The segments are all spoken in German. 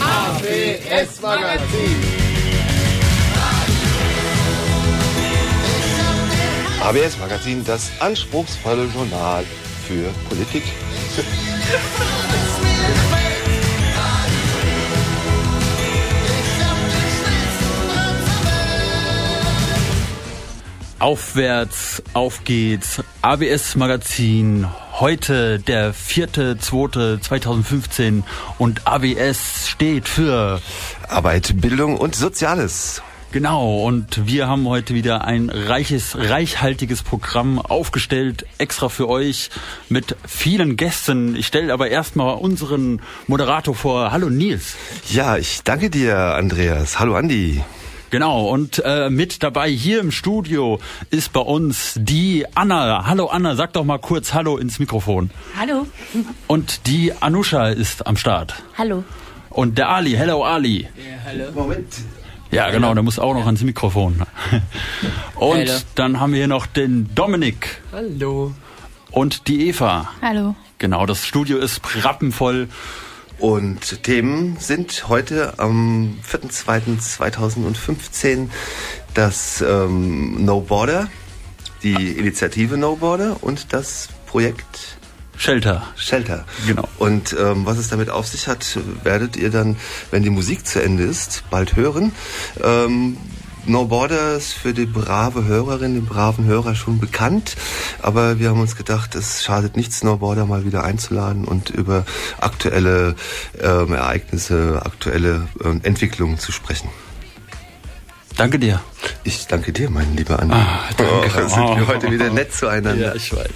AWS Magazin. ABS Magazin, das anspruchsvolle Journal für Politik. Aufwärts, auf geht's. ABS Magazin. Heute der 4.2.2015 und ABS steht für Arbeit, Bildung und Soziales. Genau, und wir haben heute wieder ein reiches, reichhaltiges Programm aufgestellt, extra für euch mit vielen Gästen. Ich stelle aber erstmal unseren Moderator vor. Hallo Nils. Ja, ich danke dir, Andreas. Hallo Andi. Genau, und äh, mit dabei hier im Studio ist bei uns die Anna. Hallo Anna, sag doch mal kurz Hallo ins Mikrofon. Hallo. Und die Anusha ist am Start. Hallo. Und der Ali, hello Ali. Ja, hallo. Moment. Ja, genau, der muss auch noch ans Mikrofon. Und Hallo. dann haben wir hier noch den Dominik Hallo. und die Eva. Hallo. Genau, das Studio ist rappenvoll. Und Themen sind heute am 4.2.2015 das ähm, No Border, die Initiative No Border und das Projekt Shelter. Shelter. Genau. Und ähm, was es damit auf sich hat, werdet ihr dann, wenn die Musik zu Ende ist, bald hören. Ähm, no Border ist für die brave Hörerin, den braven Hörer schon bekannt, aber wir haben uns gedacht, es schadet nichts, No Border mal wieder einzuladen und über aktuelle ähm, Ereignisse, aktuelle ähm, Entwicklungen zu sprechen. Danke dir. Ich danke dir, mein lieber Andi. Ah, danke. Oh, sind wir Oh. heute wieder nett zueinander. ich weiß.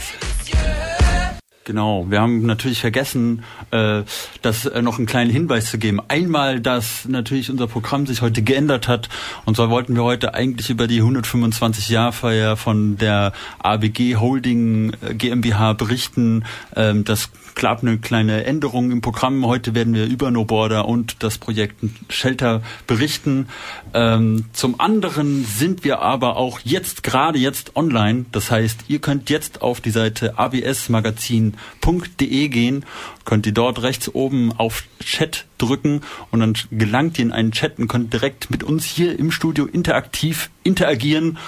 Genau, wir haben natürlich vergessen, äh, das äh, noch einen kleinen Hinweis zu geben. Einmal, dass natürlich unser Programm sich heute geändert hat. Und zwar wollten wir heute eigentlich über die 125-Jahr-Feier von der ABG Holding äh, GmbH berichten. Ähm, das gab eine kleine Änderung im Programm. Heute werden wir über No Border und das Projekt Shelter berichten. Ähm, zum anderen sind wir aber auch jetzt, gerade jetzt online. Das heißt, ihr könnt jetzt auf die Seite absmagazin.de gehen, könnt ihr dort rechts oben auf Chat drücken und dann gelangt ihr in einen Chat und könnt direkt mit uns hier im Studio interaktiv interagieren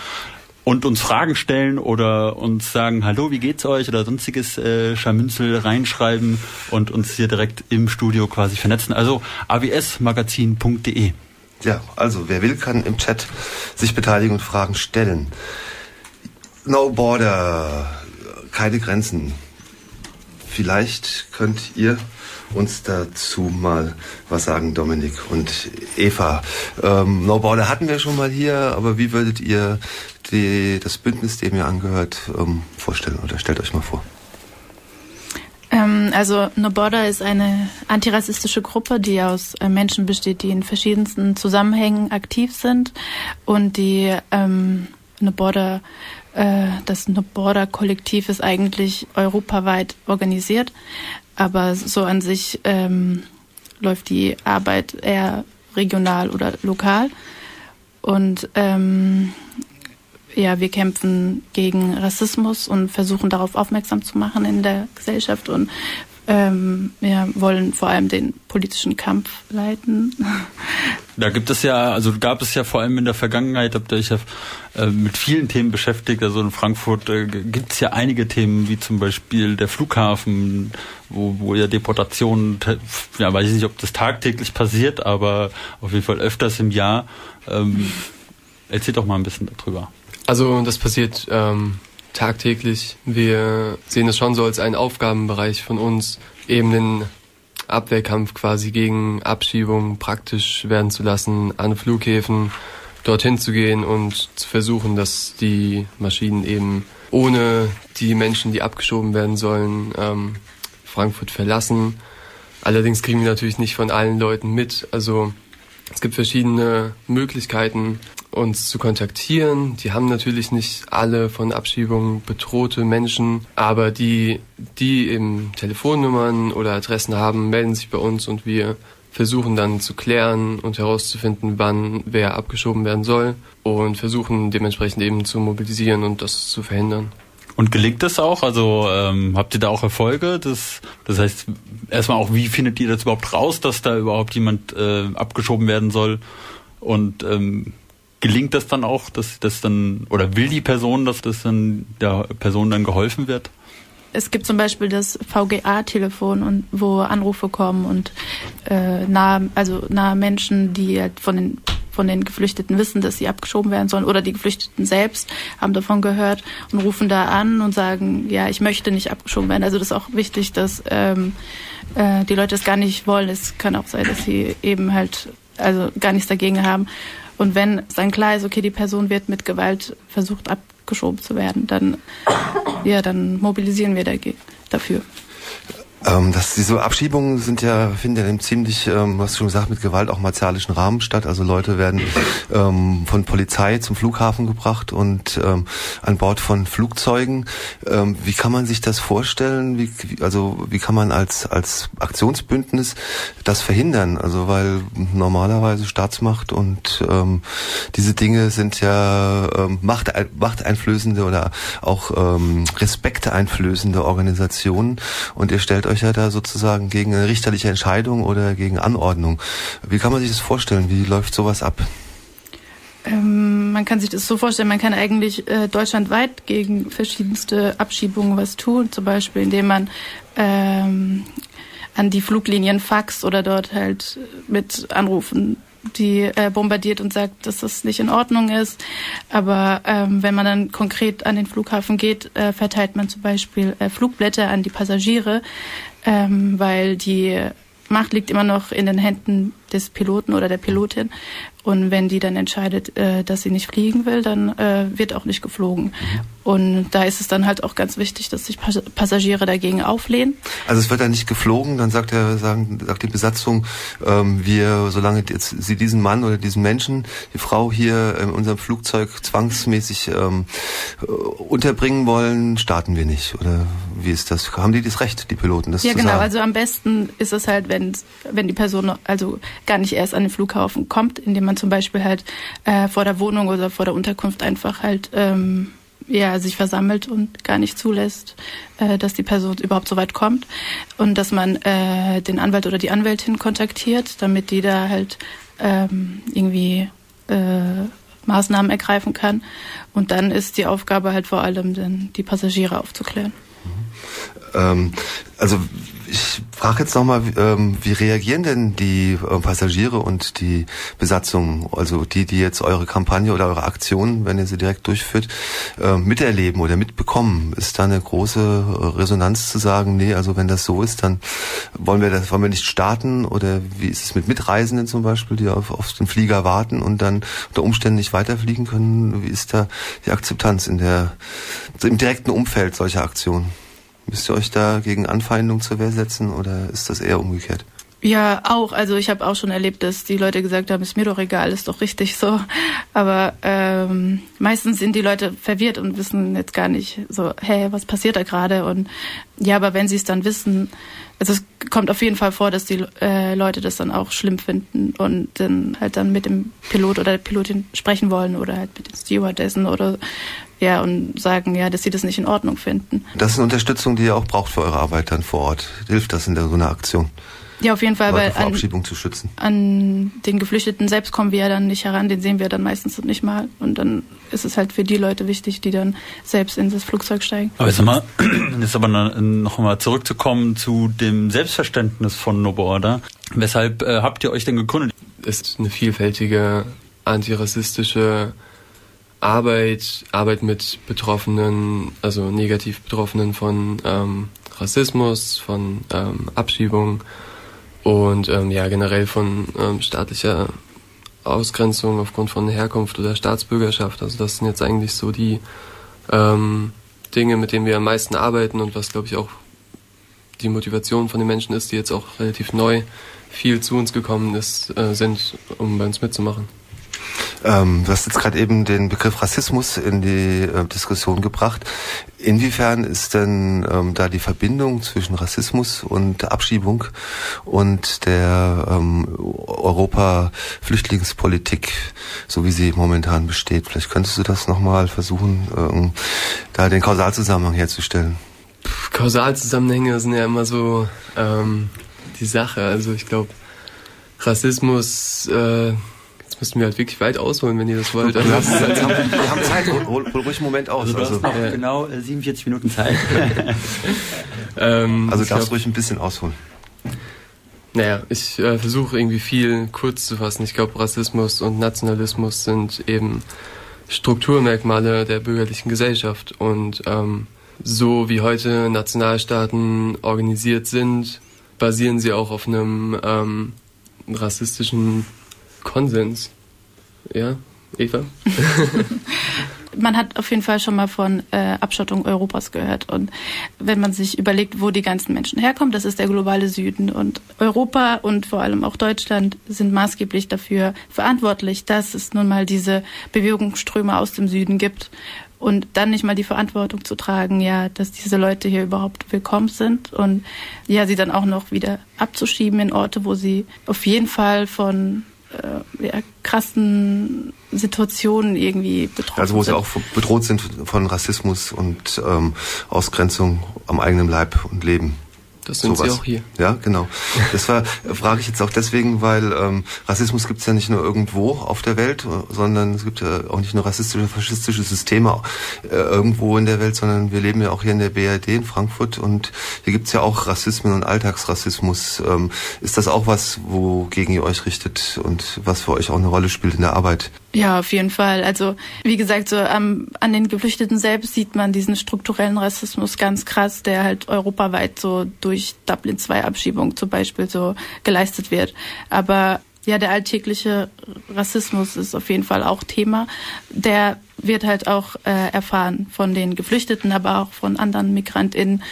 und uns Fragen stellen oder uns sagen, hallo, wie geht's euch oder sonstiges äh, Scharmünzel reinschreiben und uns hier direkt im Studio quasi vernetzen. Also absmagazin.de. Ja, also wer will, kann im Chat sich beteiligen und Fragen stellen. No Border, keine Grenzen. Vielleicht könnt ihr uns dazu mal was sagen, Dominik und Eva. Ähm, no Border hatten wir schon mal hier, aber wie würdet ihr die, das Bündnis, dem ihr angehört, ähm, vorstellen? Oder stellt euch mal vor. Ähm, also No Border ist eine antirassistische Gruppe, die aus äh, Menschen besteht, die in verschiedensten Zusammenhängen aktiv sind und die ähm, No Border, das No Border Kollektiv ist eigentlich europaweit organisiert, aber so an sich ähm, läuft die Arbeit eher regional oder lokal. Und ähm, ja, wir kämpfen gegen Rassismus und versuchen darauf aufmerksam zu machen in der Gesellschaft und ähm, wir wollen vor allem den politischen Kampf leiten. Da gibt es ja, also gab es ja vor allem in der Vergangenheit, habt ihr euch ja äh, mit vielen Themen beschäftigt. Also in Frankfurt äh, gibt es ja einige Themen, wie zum Beispiel der Flughafen, wo, wo ja Deportationen, ja weiß ich nicht, ob das tagtäglich passiert, aber auf jeden Fall öfters im Jahr. Ähm, erzähl doch mal ein bisschen darüber. Also das passiert ähm, tagtäglich. Wir sehen es schon so als einen Aufgabenbereich von uns, eben den Abwehrkampf quasi gegen Abschiebung praktisch werden zu lassen, an Flughäfen dorthin zu gehen und zu versuchen, dass die Maschinen eben ohne die Menschen, die abgeschoben werden sollen, ähm, Frankfurt verlassen. Allerdings kriegen wir natürlich nicht von allen Leuten mit. Also es gibt verschiedene Möglichkeiten, uns zu kontaktieren. Die haben natürlich nicht alle von Abschiebungen bedrohte Menschen, aber die, die eben Telefonnummern oder Adressen haben, melden sich bei uns und wir versuchen dann zu klären und herauszufinden, wann wer abgeschoben werden soll und versuchen dementsprechend eben zu mobilisieren und das zu verhindern. Und gelingt das auch? Also ähm, habt ihr da auch Erfolge? Das, das heißt, erstmal auch, wie findet ihr das überhaupt raus, dass da überhaupt jemand äh, abgeschoben werden soll? Und ähm, gelingt das dann auch, dass das dann, oder will die Person, dass das dann der Person dann geholfen wird? Es gibt zum Beispiel das VGA-Telefon und wo Anrufe kommen und äh, nahe, also nahe Menschen, die halt von den von den Geflüchteten wissen, dass sie abgeschoben werden sollen oder die Geflüchteten selbst haben davon gehört und rufen da an und sagen, ja, ich möchte nicht abgeschoben werden. Also das ist auch wichtig, dass ähm, äh, die Leute es gar nicht wollen. Es kann auch sein, dass sie eben halt also gar nichts dagegen haben. Und wenn dann klar ist, okay, die Person wird mit Gewalt versucht abgeschoben zu werden, dann ja, dann mobilisieren wir dafür. Ähm, dass diese Abschiebungen sind ja, finden ja ziemlich, ähm, was du schon gesagt, mit Gewalt auch martialischen Rahmen statt. Also Leute werden ähm, von Polizei zum Flughafen gebracht und ähm, an Bord von Flugzeugen. Ähm, wie kann man sich das vorstellen? Wie, also wie kann man als als Aktionsbündnis das verhindern? Also weil normalerweise Staatsmacht und ähm, diese Dinge sind ja ähm, Macht, machteinflößende oder auch ähm, respekteinflößende Organisationen und ihr stellt euch ja da sozusagen gegen eine richterliche Entscheidung oder gegen Anordnung. Wie kann man sich das vorstellen? Wie läuft sowas ab? Ähm, man kann sich das so vorstellen, man kann eigentlich äh, deutschlandweit gegen verschiedenste Abschiebungen was tun, zum Beispiel indem man ähm, an die Fluglinien faxt oder dort halt mit Anrufen die äh, bombardiert und sagt, dass das nicht in Ordnung ist. Aber ähm, wenn man dann konkret an den Flughafen geht, äh, verteilt man zum Beispiel äh, Flugblätter an die Passagiere, ähm, weil die Macht liegt immer noch in den Händen des Piloten oder der Pilotin. Und wenn die dann entscheidet, äh, dass sie nicht fliegen will, dann äh, wird auch nicht geflogen. Und da ist es dann halt auch ganz wichtig, dass sich Passagiere dagegen auflehnen. Also es wird dann nicht geflogen, dann sagt er, sagen, sagt die Besatzung, ähm, wir, solange jetzt sie diesen Mann oder diesen Menschen, die Frau hier in unserem Flugzeug zwangsmäßig ähm, äh, unterbringen wollen, starten wir nicht. Oder wie ist das? Haben die das Recht, die Piloten, das ja, zu genau. sagen? Also am besten ist es halt, wenn wenn die Person also gar nicht erst an den Flughafen kommt, indem man zum Beispiel halt äh, vor der Wohnung oder vor der Unterkunft einfach halt ähm, ja, sich versammelt und gar nicht zulässt, äh, dass die Person überhaupt so weit kommt und dass man äh, den Anwalt oder die Anwältin kontaktiert, damit die da halt ähm, irgendwie äh, Maßnahmen ergreifen kann. Und dann ist die Aufgabe halt vor allem, dann die Passagiere aufzuklären. Ähm, also ich frage jetzt nochmal, ähm, wie reagieren denn die äh, Passagiere und die Besatzung, also die, die jetzt eure Kampagne oder eure Aktion, wenn ihr sie direkt durchführt, äh, miterleben oder mitbekommen? Ist da eine große äh, Resonanz zu sagen, nee, also wenn das so ist, dann wollen wir das, wollen wir nicht starten? Oder wie ist es mit Mitreisenden zum Beispiel, die auf, auf den Flieger warten und dann unter Umständen nicht weiterfliegen können? Wie ist da die Akzeptanz in der, im direkten Umfeld solcher Aktionen? Müsst ihr euch da gegen Anfeindung zur Wehr setzen oder ist das eher umgekehrt? Ja, auch. Also ich habe auch schon erlebt, dass die Leute gesagt haben, ist mir doch egal, ist doch richtig so. Aber ähm, meistens sind die Leute verwirrt und wissen jetzt gar nicht so, hey, was passiert da gerade? Und ja, aber wenn sie es dann wissen, also es kommt auf jeden Fall vor, dass die äh, Leute das dann auch schlimm finden und dann halt dann mit dem Pilot oder der Pilotin sprechen wollen oder halt mit den Stewardessen oder ja und sagen ja, dass sie das nicht in Ordnung finden. Das ist eine Unterstützung, die ihr auch braucht für eure Arbeit dann vor Ort. Hilft das in der, so einer Aktion? Ja, auf jeden Fall, weil an, Abschiebung zu schützen. an den Geflüchteten selbst kommen wir ja dann nicht heran, den sehen wir dann meistens nicht mal. Und dann ist es halt für die Leute wichtig, die dann selbst in das Flugzeug steigen. Aber jetzt, mal, jetzt aber noch mal zurückzukommen zu dem Selbstverständnis von No Border. Weshalb äh, habt ihr euch denn gegründet? Es ist eine vielfältige antirassistische Arbeit, Arbeit mit Betroffenen, also negativ Betroffenen von ähm, Rassismus, von ähm, Abschiebung und ähm, ja generell von ähm, staatlicher Ausgrenzung aufgrund von Herkunft oder Staatsbürgerschaft. Also das sind jetzt eigentlich so die ähm, Dinge, mit denen wir am meisten arbeiten und was glaube ich auch die Motivation von den Menschen ist, die jetzt auch relativ neu viel zu uns gekommen ist, äh, sind, um bei uns mitzumachen. Ähm, du hast jetzt gerade eben den Begriff Rassismus in die äh, Diskussion gebracht. Inwiefern ist denn ähm, da die Verbindung zwischen Rassismus und Abschiebung und der ähm, Europa-Flüchtlingspolitik, so wie sie momentan besteht? Vielleicht könntest du das nochmal versuchen, ähm, da den Kausalzusammenhang herzustellen. Kausalzusammenhänge sind ja immer so ähm, die Sache. Also ich glaube, Rassismus äh, müssten wir halt wirklich weit ausholen, wenn ihr das wollt. Also, das halt, wir haben Zeit, hol, hol, ruhig einen Moment aus. Also du hast noch ja. genau 47 äh, Minuten Zeit. ähm, also darfst glaub, ruhig ein bisschen ausholen. Naja, ich äh, versuche irgendwie viel kurz zu fassen. Ich glaube, Rassismus und Nationalismus sind eben Strukturmerkmale der bürgerlichen Gesellschaft. Und ähm, so wie heute Nationalstaaten organisiert sind, basieren sie auch auf einem ähm, rassistischen Konsens. Ja, Eva? man hat auf jeden Fall schon mal von äh, Abschottung Europas gehört. Und wenn man sich überlegt, wo die ganzen Menschen herkommen, das ist der globale Süden. Und Europa und vor allem auch Deutschland sind maßgeblich dafür verantwortlich, dass es nun mal diese Bewegungsströme aus dem Süden gibt. Und dann nicht mal die Verantwortung zu tragen, ja, dass diese Leute hier überhaupt willkommen sind und ja, sie dann auch noch wieder abzuschieben in Orte, wo sie auf jeden Fall von äh, ja, krassen Situationen irgendwie betroffen Also wo sind. sie auch bedroht sind von Rassismus und ähm, Ausgrenzung am eigenen Leib und Leben. Das sind sowas. Sie auch hier. Ja, genau. Das war, frage ich jetzt auch deswegen, weil ähm, Rassismus gibt es ja nicht nur irgendwo auf der Welt, sondern es gibt ja auch nicht nur rassistische, faschistische Systeme äh, irgendwo in der Welt, sondern wir leben ja auch hier in der BRD in Frankfurt und hier gibt es ja auch Rassismen und Alltagsrassismus. Ähm, ist das auch was, wogegen ihr euch richtet und was für euch auch eine Rolle spielt in der Arbeit? Ja, auf jeden Fall. Also wie gesagt, so am, an den Geflüchteten selbst sieht man diesen strukturellen Rassismus ganz krass, der halt europaweit so durch Dublin II Abschiebung zum Beispiel so geleistet wird. Aber ja, der alltägliche Rassismus ist auf jeden Fall auch Thema. Der wird halt auch äh, erfahren von den Geflüchteten, aber auch von anderen MigrantInnen.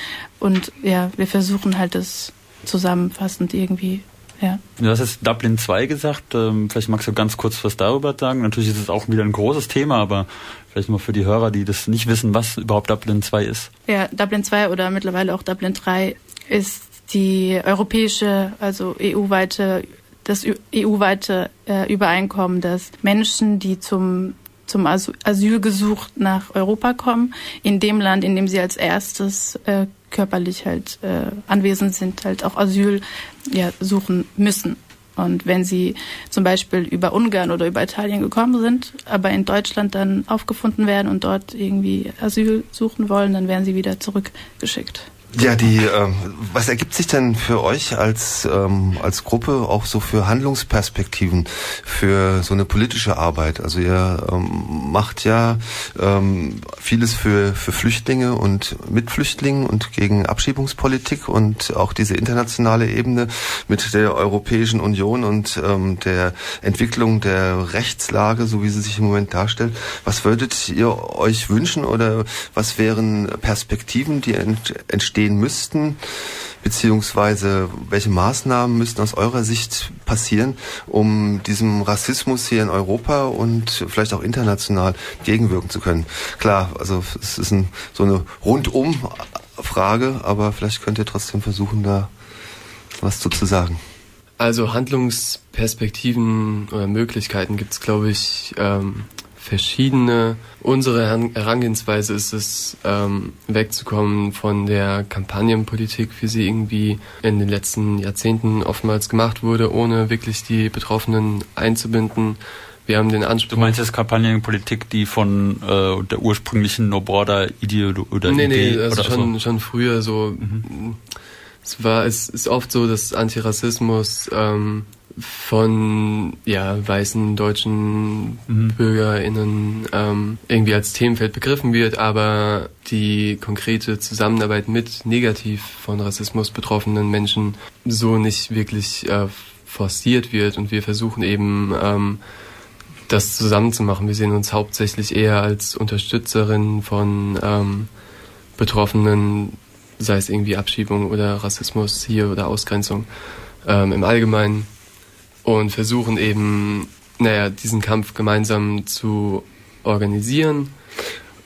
Und ja, wir versuchen halt das zusammenfassend irgendwie ja. Du hast jetzt Dublin 2 gesagt. Ähm, vielleicht magst du ganz kurz was darüber sagen. Natürlich ist es auch wieder ein großes Thema, aber vielleicht mal für die Hörer, die das nicht wissen, was überhaupt Dublin 2 ist. Ja, Dublin 2 oder mittlerweile auch Dublin 3 ist die europäische, also EU-weite, das EU-weite äh, Übereinkommen, dass Menschen, die zum zum Asyl gesucht nach Europa kommen, in dem Land, in dem sie als erstes äh, körperlich halt äh, anwesend sind, halt auch Asyl ja, suchen müssen. Und wenn sie zum Beispiel über Ungarn oder über Italien gekommen sind, aber in Deutschland dann aufgefunden werden und dort irgendwie Asyl suchen wollen, dann werden sie wieder zurückgeschickt. Ja, die, ähm, was ergibt sich denn für euch als, ähm, als Gruppe auch so für Handlungsperspektiven für so eine politische Arbeit? Also ihr ähm, macht ja ähm, vieles für, für Flüchtlinge und mit Flüchtlingen und gegen Abschiebungspolitik und auch diese internationale Ebene mit der Europäischen Union und ähm, der Entwicklung der Rechtslage, so wie sie sich im Moment darstellt. Was würdet ihr euch wünschen oder was wären Perspektiven, die ent entstehen? müssten, beziehungsweise welche Maßnahmen müssten aus eurer Sicht passieren, um diesem Rassismus hier in Europa und vielleicht auch international gegenwirken zu können? Klar, also es ist ein, so eine rundum Frage, aber vielleicht könnt ihr trotzdem versuchen, da was zu, zu sagen. Also Handlungsperspektiven oder Möglichkeiten gibt es, glaube ich, ähm, verschiedene. Unsere Herangehensweise ist es, ähm, wegzukommen von der Kampagnenpolitik, wie sie irgendwie in den letzten Jahrzehnten oftmals gemacht wurde, ohne wirklich die Betroffenen einzubinden. Wir haben den Anspruch. Du meinst jetzt Kampagnenpolitik, die von äh, der ursprünglichen No Border Ideologie oder nee, Idee nee, also schon, so? schon früher so. Mhm. Es war, es ist oft so, dass Antirassismus ähm, von ja, weißen deutschen mhm. BürgerInnen ähm, irgendwie als Themenfeld begriffen wird, aber die konkrete Zusammenarbeit mit negativ von Rassismus betroffenen Menschen so nicht wirklich äh, forciert wird und wir versuchen eben ähm, das zusammenzumachen. Wir sehen uns hauptsächlich eher als Unterstützerin von ähm, Betroffenen, sei es irgendwie Abschiebung oder Rassismus hier oder Ausgrenzung ähm, im Allgemeinen und versuchen eben naja, diesen Kampf gemeinsam zu organisieren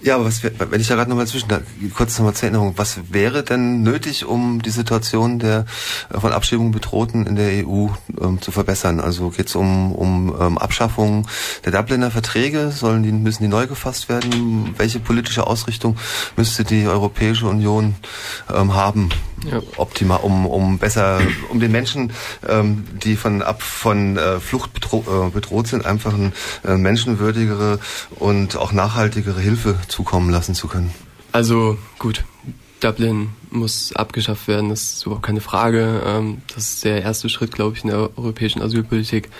ja, aber was, wenn ich da gerade nochmal zwischen, kurz nochmal zur Erinnerung, was wäre denn nötig, um die Situation der von Abschiebung bedrohten in der EU ähm, zu verbessern? Also geht es um, um ähm, Abschaffung der Dubliner Verträge? Sollen die, müssen die neu gefasst werden? Welche politische Ausrichtung müsste die Europäische Union ähm, haben? Ja. Optimal, um, um besser, um den Menschen, ähm, die von ab von äh, Flucht bedro äh, bedroht sind, einfach eine äh, menschenwürdigere und auch nachhaltigere Hilfe zukommen lassen zu können? Also gut, Dublin muss abgeschafft werden, das ist überhaupt keine Frage. Ähm, das ist der erste Schritt, glaube ich, in der europäischen Asylpolitik,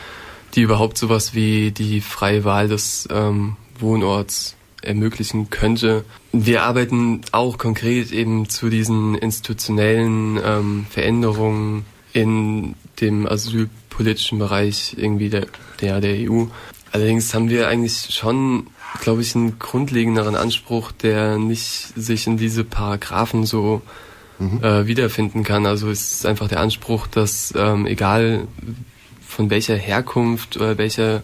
die überhaupt sowas wie die freie Wahl des ähm, Wohnorts ermöglichen könnte. Wir arbeiten auch konkret eben zu diesen institutionellen ähm, Veränderungen in dem asylpolitischen Bereich irgendwie der, der, der EU. Allerdings haben wir eigentlich schon glaube ich, einen grundlegenderen Anspruch, der nicht sich in diese Paragraphen so mhm. äh, wiederfinden kann. Also es ist einfach der Anspruch, dass ähm, egal von welcher Herkunft oder welcher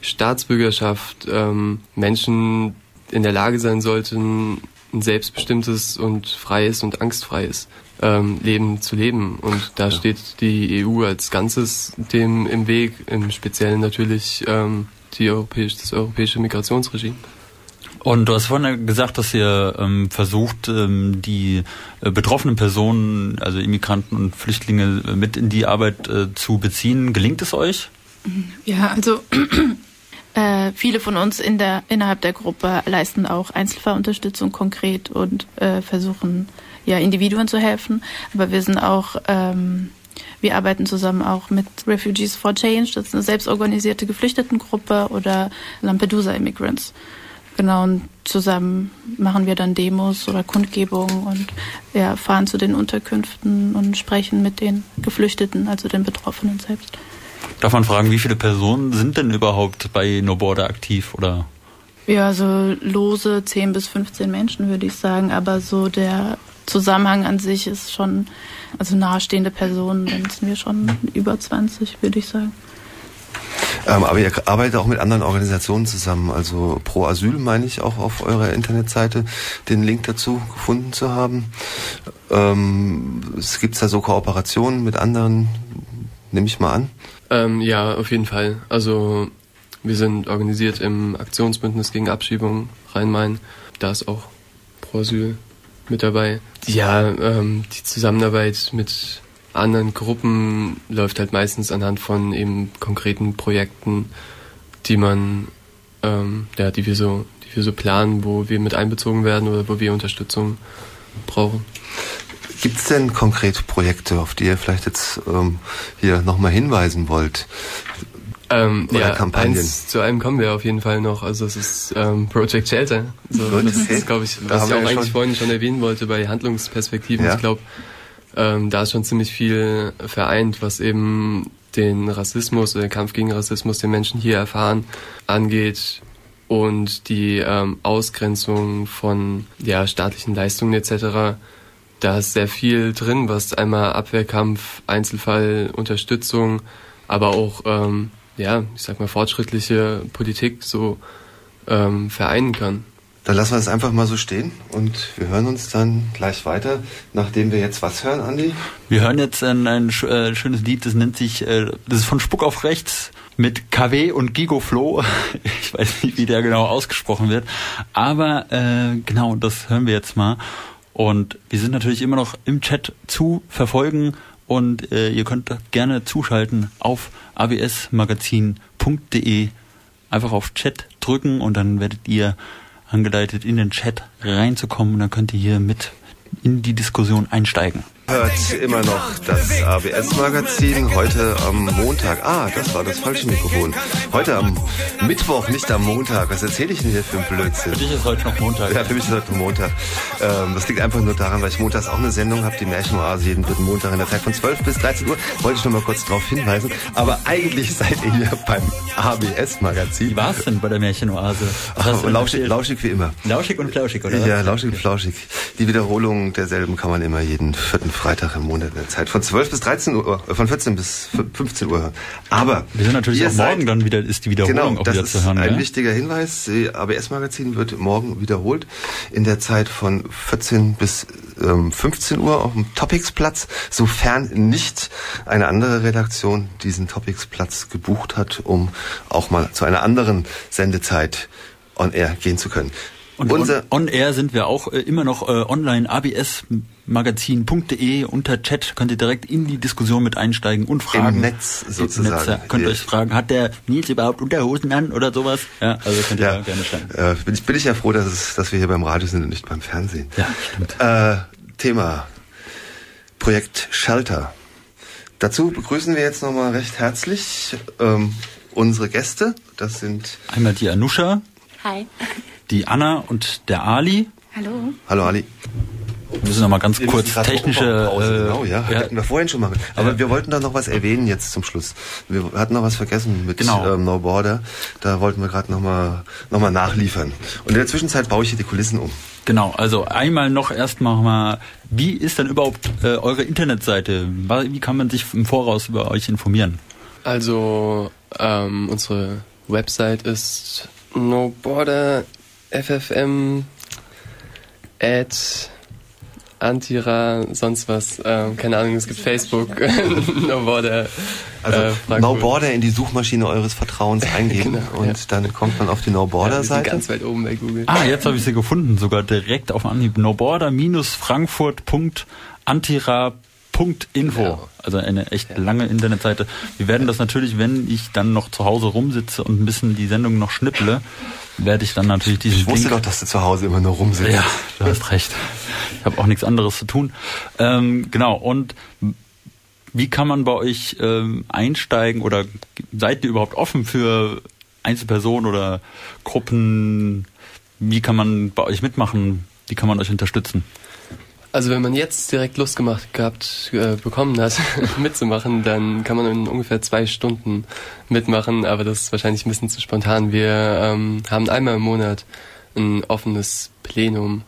Staatsbürgerschaft ähm, Menschen in der Lage sein sollten, ein selbstbestimmtes und freies und angstfreies ähm, Leben zu leben. Und da ja. steht die EU als Ganzes dem im Weg, im Speziellen natürlich ähm, die europäisch, das europäische Migrationsregime. Und du hast vorhin gesagt, dass ihr ähm, versucht, ähm, die äh, betroffenen Personen, also Immigranten und Flüchtlinge, äh, mit in die Arbeit äh, zu beziehen. Gelingt es euch? Ja, also äh, viele von uns in der, innerhalb der Gruppe leisten auch Einzelfallunterstützung konkret und äh, versuchen ja Individuen zu helfen. Aber wir sind auch ähm, wir arbeiten zusammen auch mit Refugees for Change, das ist eine selbstorganisierte Geflüchtetengruppe oder Lampedusa Immigrants. Genau, und zusammen machen wir dann Demos oder Kundgebungen und ja, fahren zu den Unterkünften und sprechen mit den Geflüchteten, also den Betroffenen selbst. Darf man fragen, wie viele Personen sind denn überhaupt bei No Border aktiv oder? Ja, so lose 10 bis 15 Menschen würde ich sagen, aber so der Zusammenhang an sich ist schon also nahestehende Personen, dann sind wir schon über 20, würde ich sagen. Ähm, aber ihr arbeitet auch mit anderen Organisationen zusammen. Also Pro Asyl meine ich auch auf eurer Internetseite den Link dazu gefunden zu haben. Ähm, es gibt da so Kooperationen mit anderen, nehme ich mal an. Ähm, ja, auf jeden Fall. Also wir sind organisiert im Aktionsbündnis gegen Abschiebung Rhein-Main. Da ist auch Pro Asyl mit dabei. Ja, ähm, die Zusammenarbeit mit anderen Gruppen läuft halt meistens anhand von eben konkreten Projekten, die man, ähm, ja, die wir so, die wir so planen, wo wir mit einbezogen werden oder wo wir Unterstützung brauchen. Gibt es denn konkrete Projekte, auf die ihr vielleicht jetzt ähm, hier nochmal hinweisen wollt? Ähm, Oder ja, Kampagnen. Eins, zu einem kommen wir auf jeden Fall noch. Also es ist ähm, Project Shelter. So, das ist, glaube ich, was ich auch eigentlich vorhin schon erwähnen wollte bei Handlungsperspektiven. Ja. Ich glaube, ähm, da ist schon ziemlich viel vereint, was eben den Rassismus, den Kampf gegen Rassismus, den Menschen hier erfahren, angeht und die ähm, Ausgrenzung von ja, staatlichen Leistungen etc. Da ist sehr viel drin, was einmal Abwehrkampf, Einzelfall, Unterstützung, aber auch ähm, ja, ich sag mal, fortschrittliche Politik so ähm, vereinen kann. Dann lassen wir es einfach mal so stehen und wir hören uns dann gleich weiter, nachdem wir jetzt was hören, Andi? Wir hören jetzt ein, ein äh, schönes Lied, das nennt sich, äh, das ist von Spuck auf Rechts mit KW und Gigo Flo. Ich weiß nicht, wie der genau ausgesprochen wird, aber äh, genau, das hören wir jetzt mal. Und wir sind natürlich immer noch im Chat zu verfolgen. Und äh, ihr könnt gerne zuschalten auf absmagazin.de. Einfach auf Chat drücken und dann werdet ihr angeleitet, in den Chat reinzukommen. Und dann könnt ihr hier mit in die Diskussion einsteigen hört immer noch das ABS-Magazin. Heute am Montag. Ah, das war das falsche Mikrofon. Heute am Mittwoch, nicht am Montag. Was erzähle ich denn hier für ein Blödsinn? Für dich ist heute noch Montag. Ja, für mich ist heute noch Montag. Ähm, das liegt einfach nur daran, weil ich montags auch eine Sendung habe, die Märchenoase, jeden dritten Montag in der Zeit von 12 bis 13 Uhr. Wollte ich nur mal kurz darauf hinweisen. Aber eigentlich seid ihr hier beim ABS-Magazin. Wie war es denn bei der Märchenoase? Lauschig, lauschig wie immer. Lauschig und flauschig, oder? Ja, lauschig und flauschig. Die Wiederholung derselben kann man immer jeden vierten Freitag im Monat in der Zeit von 12 bis 13 Uhr, äh, von 14 bis 15 Uhr. Aber wir sind natürlich auch morgen seid, dann wieder, ist die Wiederholung genau, auch wieder zu hören. Das ist ein ja? wichtiger Hinweis. ABS-Magazin wird morgen wiederholt in der Zeit von 14 bis ähm, 15 Uhr auf dem Topicsplatz, sofern nicht eine andere Redaktion diesen Topicsplatz gebucht hat, um auch mal zu einer anderen Sendezeit on air gehen zu können. Und Unser on, on, air sind wir auch äh, immer noch äh, online absmagazin.de unter Chat könnt ihr direkt in die Diskussion mit einsteigen und fragen. Im Netz sozusagen. Netz, ja. Könnt ihr euch fragen, hat der Nils überhaupt Unterhosen an oder sowas? Ja, also könnt ihr ja, gerne schreiben. Äh, bin, ich, bin ich ja froh, dass, es, dass wir hier beim Radio sind und nicht beim Fernsehen. Ja, stimmt. Äh, Thema Projekt Shelter. Dazu begrüßen wir jetzt nochmal recht herzlich ähm, unsere Gäste. Das sind einmal die Anusha. Hi die Anna und der Ali. Hallo. Hallo Ali. Wir müssen noch mal ganz wir kurz technische. Äh, genau, ja, ja. Hätten wir vorhin schon machen. Aber ja. wir wollten da noch was erwähnen jetzt zum Schluss. Wir hatten noch was vergessen mit genau. ähm, No Border. Da wollten wir gerade noch mal, noch mal nachliefern. Und in der Zwischenzeit baue ich hier die Kulissen um. Genau, also einmal noch erstmal mal, wie ist denn überhaupt äh, eure Internetseite? Wie kann man sich im Voraus über euch informieren? Also ähm, unsere Website ist No Border FFM at Antira, sonst was, ähm, keine Ahnung, es gibt Facebook, No Border. Also äh, No Border in die Suchmaschine eures Vertrauens eingeben genau, und ja. dann kommt man auf die No Border Seite. Ja, ganz weit oben bei Google. Ah, jetzt habe ich sie gefunden, sogar direkt auf Anhieb. No Border Frankfurt.antira Info. Genau. Also eine echt ja. lange Internetseite. Wir werden das natürlich, wenn ich dann noch zu Hause rumsitze und ein bisschen die Sendung noch schnipple, werde ich dann natürlich diesen Ich wusste Link doch, dass du zu Hause immer nur rumsitzt. Ja, du hast recht. Ich habe auch nichts anderes zu tun. Ähm, genau, und wie kann man bei euch ähm, einsteigen oder seid ihr überhaupt offen für Einzelpersonen oder Gruppen? Wie kann man bei euch mitmachen? Wie kann man euch unterstützen? Also wenn man jetzt direkt Lust gemacht gehabt äh, bekommen hat, mitzumachen, dann kann man in ungefähr zwei Stunden mitmachen, aber das ist wahrscheinlich ein bisschen zu spontan. Wir ähm, haben einmal im Monat ein offenes Plenum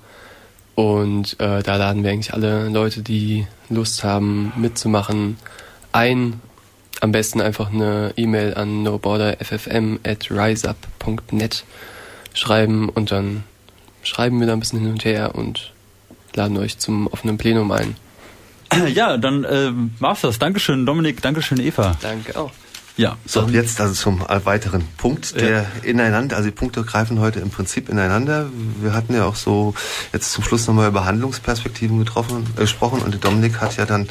und äh, da laden wir eigentlich alle Leute, die Lust haben mitzumachen, ein. Am besten einfach eine E-Mail an noborderffm at riseup.net schreiben und dann schreiben wir da ein bisschen hin und her und laden euch zum offenen Plenum ein. Ja, dann äh, war's das. Dankeschön, Dominik. Dankeschön, Eva. Danke auch. Ja. So, jetzt also zum weiteren Punkt, der ja. ineinander, also die Punkte greifen heute im Prinzip ineinander. Wir hatten ja auch so jetzt zum Schluss nochmal über Handlungsperspektiven getroffen, äh, gesprochen und Dominik hat ja dann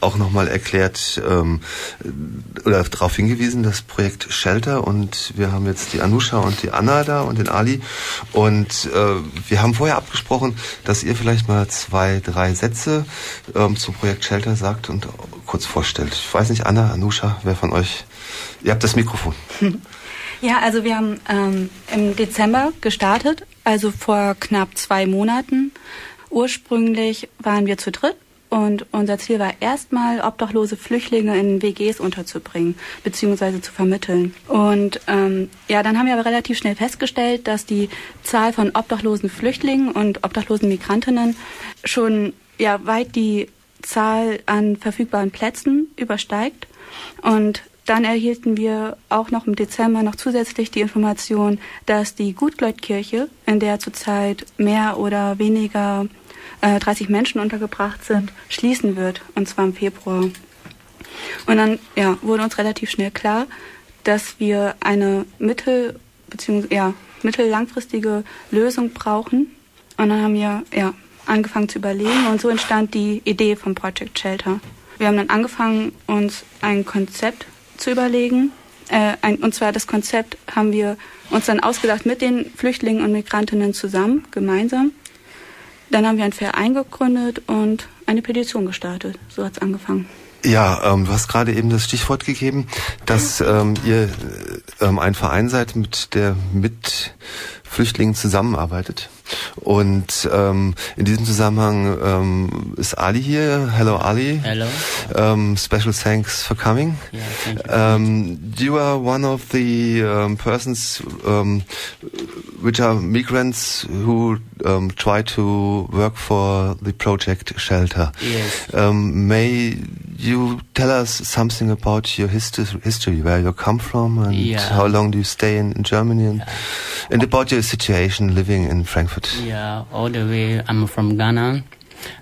auch nochmal erklärt ähm, oder darauf hingewiesen, das Projekt Shelter und wir haben jetzt die Anusha und die Anna da und den Ali und äh, wir haben vorher abgesprochen, dass ihr vielleicht mal zwei, drei Sätze ähm, zum Projekt Shelter sagt und kurz vorstellt. Ich weiß nicht, Anna, Anusha, wer von euch Ihr habt das Mikrofon. Ja, also wir haben ähm, im Dezember gestartet, also vor knapp zwei Monaten. Ursprünglich waren wir zu dritt und unser Ziel war erstmal, obdachlose Flüchtlinge in WGs unterzubringen bzw. zu vermitteln. Und ähm, ja, dann haben wir aber relativ schnell festgestellt, dass die Zahl von obdachlosen Flüchtlingen und obdachlosen Migrantinnen schon ja weit die Zahl an verfügbaren Plätzen übersteigt. Und dann erhielten wir auch noch im Dezember noch zusätzlich die Information, dass die Gutleutkirche, in der zurzeit mehr oder weniger äh, 30 Menschen untergebracht sind, schließen wird, und zwar im Februar. Und dann ja, wurde uns relativ schnell klar, dass wir eine mittel- bzw. Ja, mittellangfristige Lösung brauchen. Und dann haben wir ja, angefangen zu überlegen und so entstand die Idee vom Project Shelter. Wir haben dann angefangen, uns ein Konzept zu überlegen. Äh, ein, und zwar das Konzept haben wir uns dann ausgedacht mit den Flüchtlingen und Migrantinnen zusammen, gemeinsam. Dann haben wir einen Verein gegründet und eine Petition gestartet. So hat es angefangen. Ja, ähm, du hast gerade eben das Stichwort gegeben, dass ähm, ihr ähm, ein Verein seid, mit der mit Flüchtlingen zusammenarbeitet. Und ähm, in diesem Zusammenhang ähm, ist Ali hier. Hello Ali. Hello. Um, special thanks for coming. Yeah, thank you. Um, you are one of the um, persons which are migrants who um, try to work for the project shelter. Yes. Um, may you tell us something about your history, history where you come from, and Yeah. how long do you stay in, in Germany, and, and about your situation living in Frankfurt? Yeah, all the way. I'm from Ghana.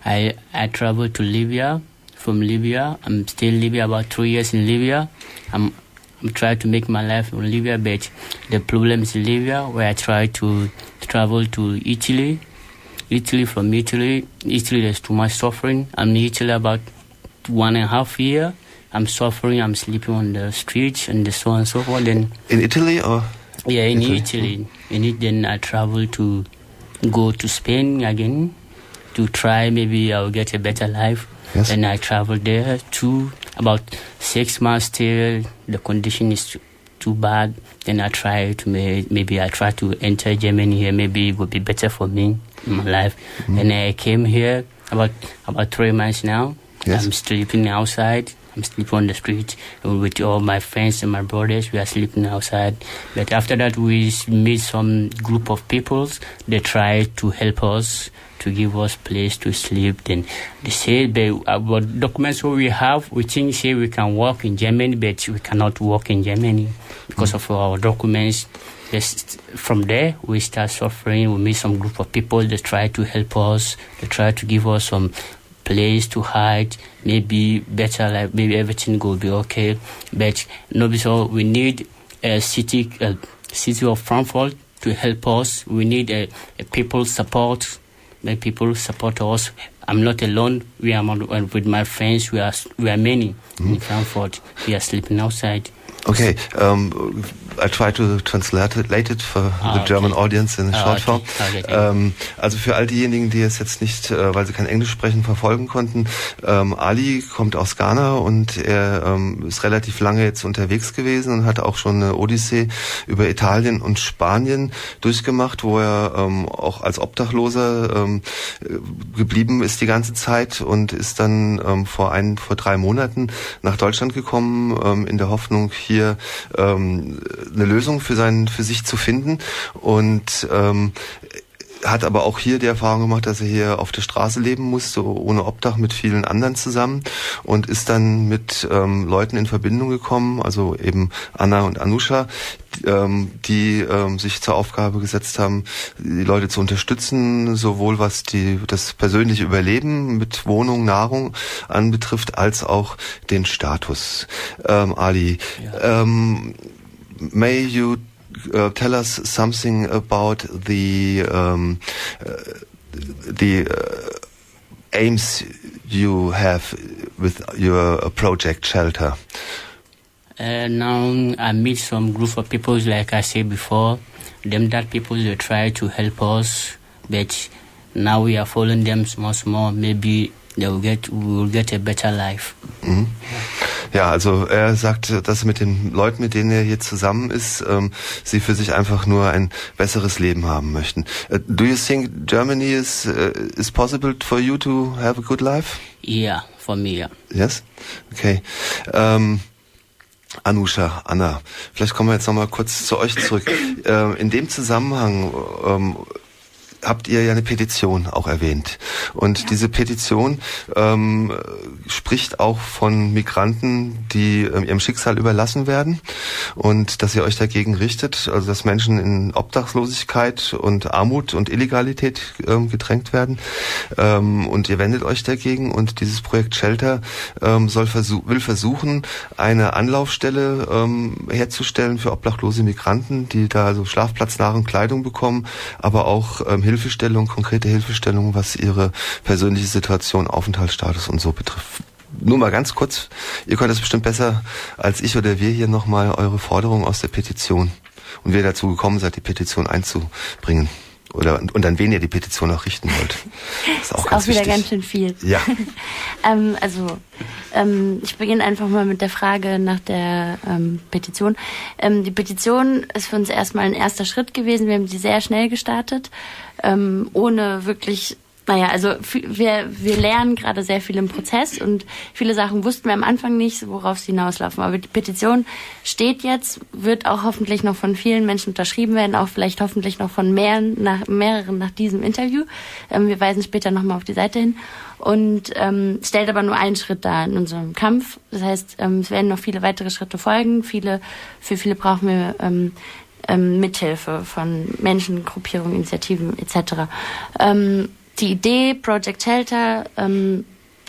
I I traveled to Libya. From Libya, I'm still in Libya. About three years in Libya. I'm I'm trying to make my life in Libya, but the problem is Libya, where I try to travel to Italy. Italy from Italy. Italy, there's too much suffering. I'm in Italy about one and a half year. I'm suffering. I'm sleeping on the streets and so on and so forth. Then In Italy, or yeah, in Italy. Italy. In it, then I travel to go to Spain again to try. Maybe I'll get a better life. Yes. Then I travel there too. About six months still. The condition is too, too bad. Then I try to may, maybe I try to enter Germany here. Maybe it would be better for me in my life. Mm-hmm. And I came here about about three months now. Yes. I'm sleeping outside. I'm sleeping on the street with all my friends and my brothers. We are sleeping outside. But after that, we meet some group of peoples. They try to help us to give us place to sleep. Then they say they, about documents what we have, we think say we can work in Germany, but we cannot work in Germany because of our documents. Just from there, we start suffering. We meet some group of people. They try to help us. They try to give us some place to hide. Maybe better, like maybe everything will be okay. But no, so we need a city, a city of Frankfurt to help us. We need a, a people support. Make people support us. I'm not alone. We are uh, with my friends. We are we are many in Frankfurt. We are sleeping outside. Okay, um, I try to translate it for Ah, the okay. German audience in Ah, short okay. form. Okay, okay. Ähm, also für all diejenigen, die es jetzt nicht, äh, weil sie kein Englisch sprechen, verfolgen konnten, ähm, Ali kommt aus Ghana und er ähm, ist relativ lange jetzt unterwegs gewesen und hat auch schon eine Odyssee über Italien und Spanien durchgemacht, wo er ähm, auch als Obdachloser ähm, äh, geblieben ist die ganze Zeit und ist dann ähm, vor ein, vor drei Monaten nach Deutschland gekommen, in der Hoffnung, hier eine Lösung für sein, für sich zu finden und ähm, hat aber auch hier die Erfahrung gemacht, dass er hier auf der Straße leben musste, ohne Obdach mit vielen anderen zusammen und ist dann mit ähm, Leuten in Verbindung gekommen, also eben Anna und Anusha, die, ähm, die ähm, sich zur Aufgabe gesetzt haben, die Leute zu unterstützen, sowohl was die das persönliche Überleben mit Wohnung, Nahrung anbetrifft, als auch den Status. Ähm, Ali, ähm, may you uh, tell us something about the um, uh, the uh, aims you have with your uh, project shelter? Uh, now I meet some group of people, like I said before. Them that people they try to help us, but now we are following them small, small. Maybe they will get we will get a better life. Mhm. Ja, also er sagt, dass mit den Leuten, mit denen er hier zusammen ist, ähm, sie für sich einfach nur ein besseres Leben haben möchten. Uh, do you think Germany is uh, is possible for you to have a good life? Yeah, for me. Yeah. Yes? Okay. Ähm, Anusha, Anna, vielleicht kommen wir jetzt nochmal kurz zu euch zurück. Ähm, in dem Zusammenhang ähm, habt ihr ja eine Petition auch erwähnt. Und diese Petition ähm, spricht auch von Migranten, die ähm, ihrem Schicksal überlassen werden und dass ihr euch dagegen richtet, also dass Menschen in Obdachlosigkeit und Armut und Illegalität ähm, gedrängt werden. Ähm, und ihr wendet euch dagegen und dieses Projekt Shelter ähm, soll versuch will versuchen, eine Anlaufstelle ähm, herzustellen für obdachlose Migranten, die da so Schlafplatz, Nahrung, Kleidung bekommen, aber auch ähm, Hilfestellung, konkrete Hilfestellung, was ihre persönliche Situation, Aufenthaltsstatus und so betrifft. Nur mal ganz kurz, ihr könnt das bestimmt besser als ich oder wir hier nochmal eure Forderung aus der Petition und wer dazu gekommen seid, die Petition einzubringen. Oder und, und an wen ihr die Petition auch richten wollt. Das ist auch ist ganz auch wieder wichtig. ganz schön viel. Ja. ähm, also ähm, ich beginne einfach mal mit der Frage nach der ähm, Petition. Ähm, die Petition ist für uns erstmal ein erster Schritt gewesen. Wir haben sie sehr schnell gestartet, ähm, ohne wirklich naja, also wir, wir lernen gerade sehr viel im Prozess und viele Sachen wussten wir am Anfang nicht, worauf sie hinauslaufen. Aber die Petition steht jetzt, wird auch hoffentlich noch von vielen Menschen unterschrieben werden, auch vielleicht hoffentlich noch von mehreren nach, mehreren nach diesem Interview. Ähm, wir weisen später nochmal auf die Seite hin und ähm, stellt aber nur einen Schritt dar in unserem Kampf. Das heißt, ähm, es werden noch viele weitere Schritte folgen. Viele, für viele brauchen wir ähm, ähm, Mithilfe von Menschen, Gruppierungen, Initiativen etc. Ähm, die Idee Project Shelter ähm,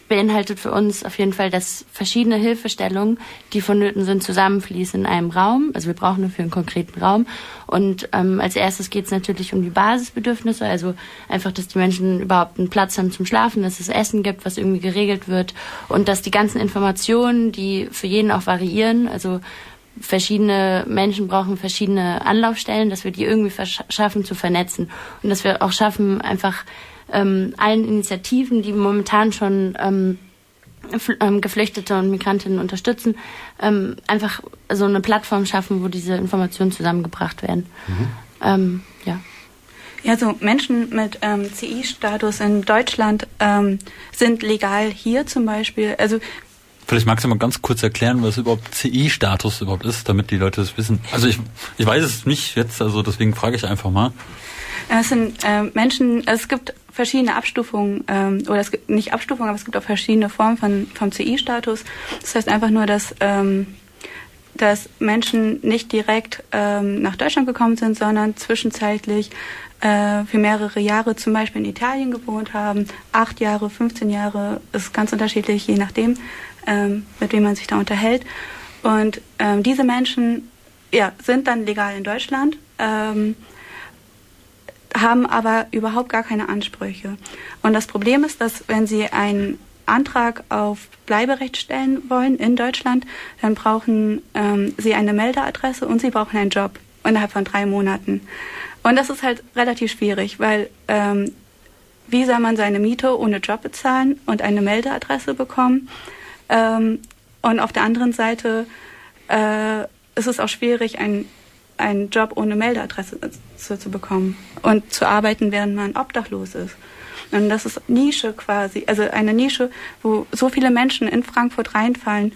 beinhaltet für uns auf jeden Fall, dass verschiedene Hilfestellungen, die vonnöten sind, zusammenfließen in einem Raum. Also wir brauchen dafür einen konkreten Raum. Und ähm, als erstes geht es natürlich um die Basisbedürfnisse, also einfach, dass die Menschen überhaupt einen Platz haben zum Schlafen, dass es Essen gibt, was irgendwie geregelt wird und dass die ganzen Informationen, die für jeden auch variieren, also verschiedene Menschen brauchen verschiedene Anlaufstellen, dass wir die irgendwie schaffen zu vernetzen und dass wir auch schaffen, einfach ähm, allen Initiativen, die momentan schon ähm, ähm, Geflüchtete und Migrantinnen unterstützen, ähm, einfach so eine Plattform schaffen, wo diese Informationen zusammengebracht werden. Mhm. Ähm, ja. Ja, so Menschen mit ähm, CI-Status in Deutschland ähm, sind legal hier zum Beispiel. Also Vielleicht magst du mal ganz kurz erklären, was überhaupt CI-Status überhaupt ist, damit die Leute das wissen. Also ich, ich weiß es nicht jetzt, also deswegen frage ich einfach mal. Es sind äh, Menschen, es gibt verschiedene Abstufungen, ähm, oder es gibt nicht Abstufungen, aber es gibt auch verschiedene Formen von, vom CI-Status. Das heißt einfach nur, dass, ähm, dass Menschen nicht direkt ähm, nach Deutschland gekommen sind, sondern zwischenzeitlich äh, für mehrere Jahre zum Beispiel in Italien gewohnt haben. Acht Jahre, 15 Jahre, ist ganz unterschiedlich, je nachdem, ähm, mit wem man sich da unterhält. Und ähm, diese Menschen ja, sind dann legal in Deutschland. Ähm, haben aber überhaupt gar keine Ansprüche. Und das Problem ist, dass wenn sie einen Antrag auf Bleiberecht stellen wollen in Deutschland, dann brauchen ähm, sie eine Meldeadresse und sie brauchen einen Job innerhalb von drei Monaten. Und das ist halt relativ schwierig, weil ähm, wie soll man seine Miete ohne Job bezahlen und eine Meldeadresse bekommen? Ähm, und auf der anderen Seite äh, ist es auch schwierig, ein einen Job ohne Meldeadresse zu, zu bekommen und zu arbeiten, während man obdachlos ist. Und das ist Nische quasi, also eine Nische, wo so viele Menschen in Frankfurt reinfallen.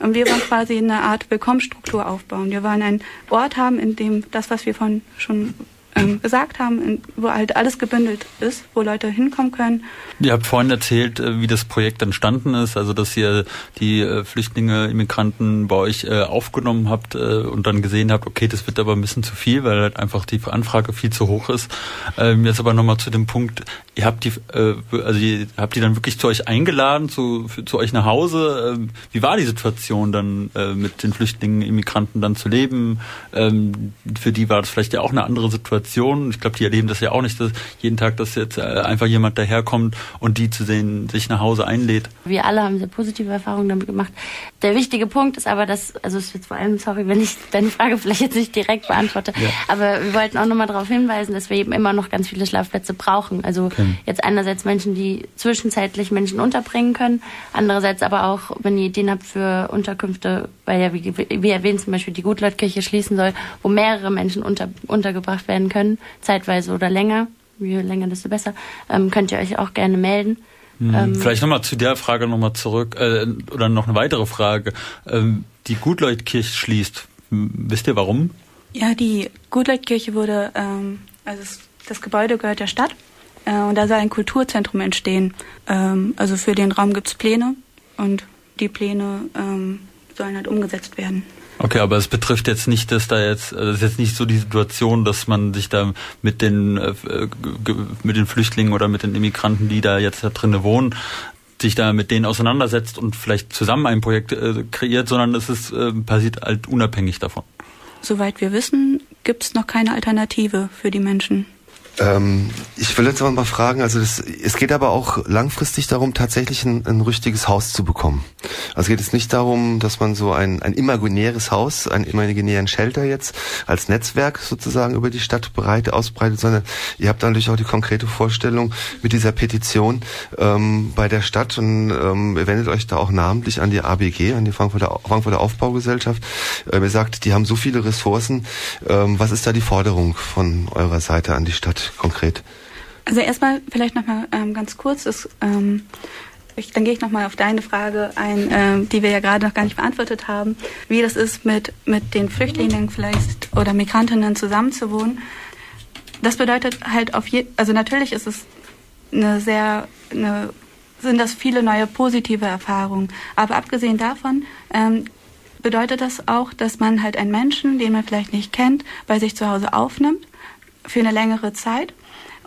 Und wir wollen quasi eine Art Willkommensstruktur aufbauen. Wir wollen einen Ort haben, in dem das, was wir von schon ähm, gesagt haben, wo halt alles gebündelt ist, wo Leute hinkommen können. Ihr habt vorhin erzählt, äh, wie das Projekt entstanden ist, also dass ihr die äh, Flüchtlinge, Immigranten bei euch äh, aufgenommen habt und dann gesehen habt, okay, das wird aber ein bisschen zu viel, weil halt einfach die Anfrage viel zu hoch ist. Ähm, jetzt aber nochmal zu dem Punkt, ihr habt die, also ihr habt die dann wirklich zu euch eingeladen, zu, zu euch nach Hause. Ähm, wie war die Situation dann mit den Flüchtlingen, Immigranten dann zu leben? Ähm, für die war das vielleicht ja auch eine andere Situation Situation. Ich glaube, die erleben das ja auch nicht, dass jeden Tag, dass jetzt äh, einfach jemand daherkommt und die zu sehen, sich nach Hause einlädt. Wir alle haben sehr positive Erfahrungen damit gemacht. Der wichtige Punkt ist aber, dass, also es wird vor allem, sorry, wenn ich deine Frage vielleicht jetzt nicht direkt beantworte, ja. aber wir wollten auch nochmal darauf hinweisen, dass wir eben immer noch ganz viele Schlafplätze brauchen. Also okay. jetzt einerseits Menschen, die zwischenzeitlich Menschen unterbringen können, andererseits aber auch, wenn ihr Ideen habt für Unterkünfte, weil ja, wie, wie erwähnt, zum Beispiel die Gutleutkirche schließen soll, wo mehrere Menschen unter, untergebracht werden können können, zeitweise oder länger, je länger, desto besser, ähm, könnt ihr euch auch gerne melden. Hm, ähm, Vielleicht nochmal zu der Frage nochmal zurück, äh, oder noch eine weitere Frage. Ähm, die Gutleutkirche schließt. Wisst ihr warum? Ja, die Gutleutkirche wurde, ähm, also das, das Gebäude gehört der Stadt äh, und da soll ein Kulturzentrum entstehen. Ähm, also für den Raum gibt es Pläne und die Pläne ähm, sollen halt umgesetzt werden. Okay, aber es betrifft jetzt nicht, dass da jetzt, äh, das ist jetzt nicht so die Situation, dass man sich da mit den, äh, mit den Flüchtlingen oder mit den Immigranten, die da jetzt da drinnen wohnen, sich da mit denen auseinandersetzt und vielleicht zusammen ein Projekt äh, kreiert, sondern es ist, äh, passiert halt unabhängig davon. Soweit wir wissen, gibt es noch keine Alternative für die Menschen. Ähm, ich will jetzt mal fragen, also das, es geht aber auch langfristig darum, tatsächlich ein, ein richtiges Haus zu bekommen. Also geht es nicht darum, dass man so ein, ein imaginäres Haus, einen imaginären Shelter jetzt als Netzwerk sozusagen über die Stadt breit ausbreitet, sondern ihr habt natürlich auch die konkrete Vorstellung mit dieser Petition ähm, bei der Stadt und ähm, ihr wendet euch da auch namentlich an die ABG, an die Frankfurter, Frankfurter Aufbaugesellschaft. Ähm, ihr sagt, die haben so viele Ressourcen. Ähm, was ist da die Forderung von eurer Seite an die Stadt? Konkret? Also erstmal vielleicht nochmal ähm, ganz kurz, ist, ähm, ich, dann gehe ich nochmal auf deine Frage ein, ähm, die wir ja gerade noch gar nicht beantwortet haben, wie das ist, mit, mit den Flüchtlingen vielleicht oder Migrantinnen zusammenzuwohnen. Das bedeutet halt auf je, also natürlich ist es eine sehr, eine, sind das viele neue positive Erfahrungen. Aber abgesehen davon ähm, bedeutet das auch, dass man halt einen Menschen, den man vielleicht nicht kennt, bei sich zu Hause aufnimmt für eine längere Zeit.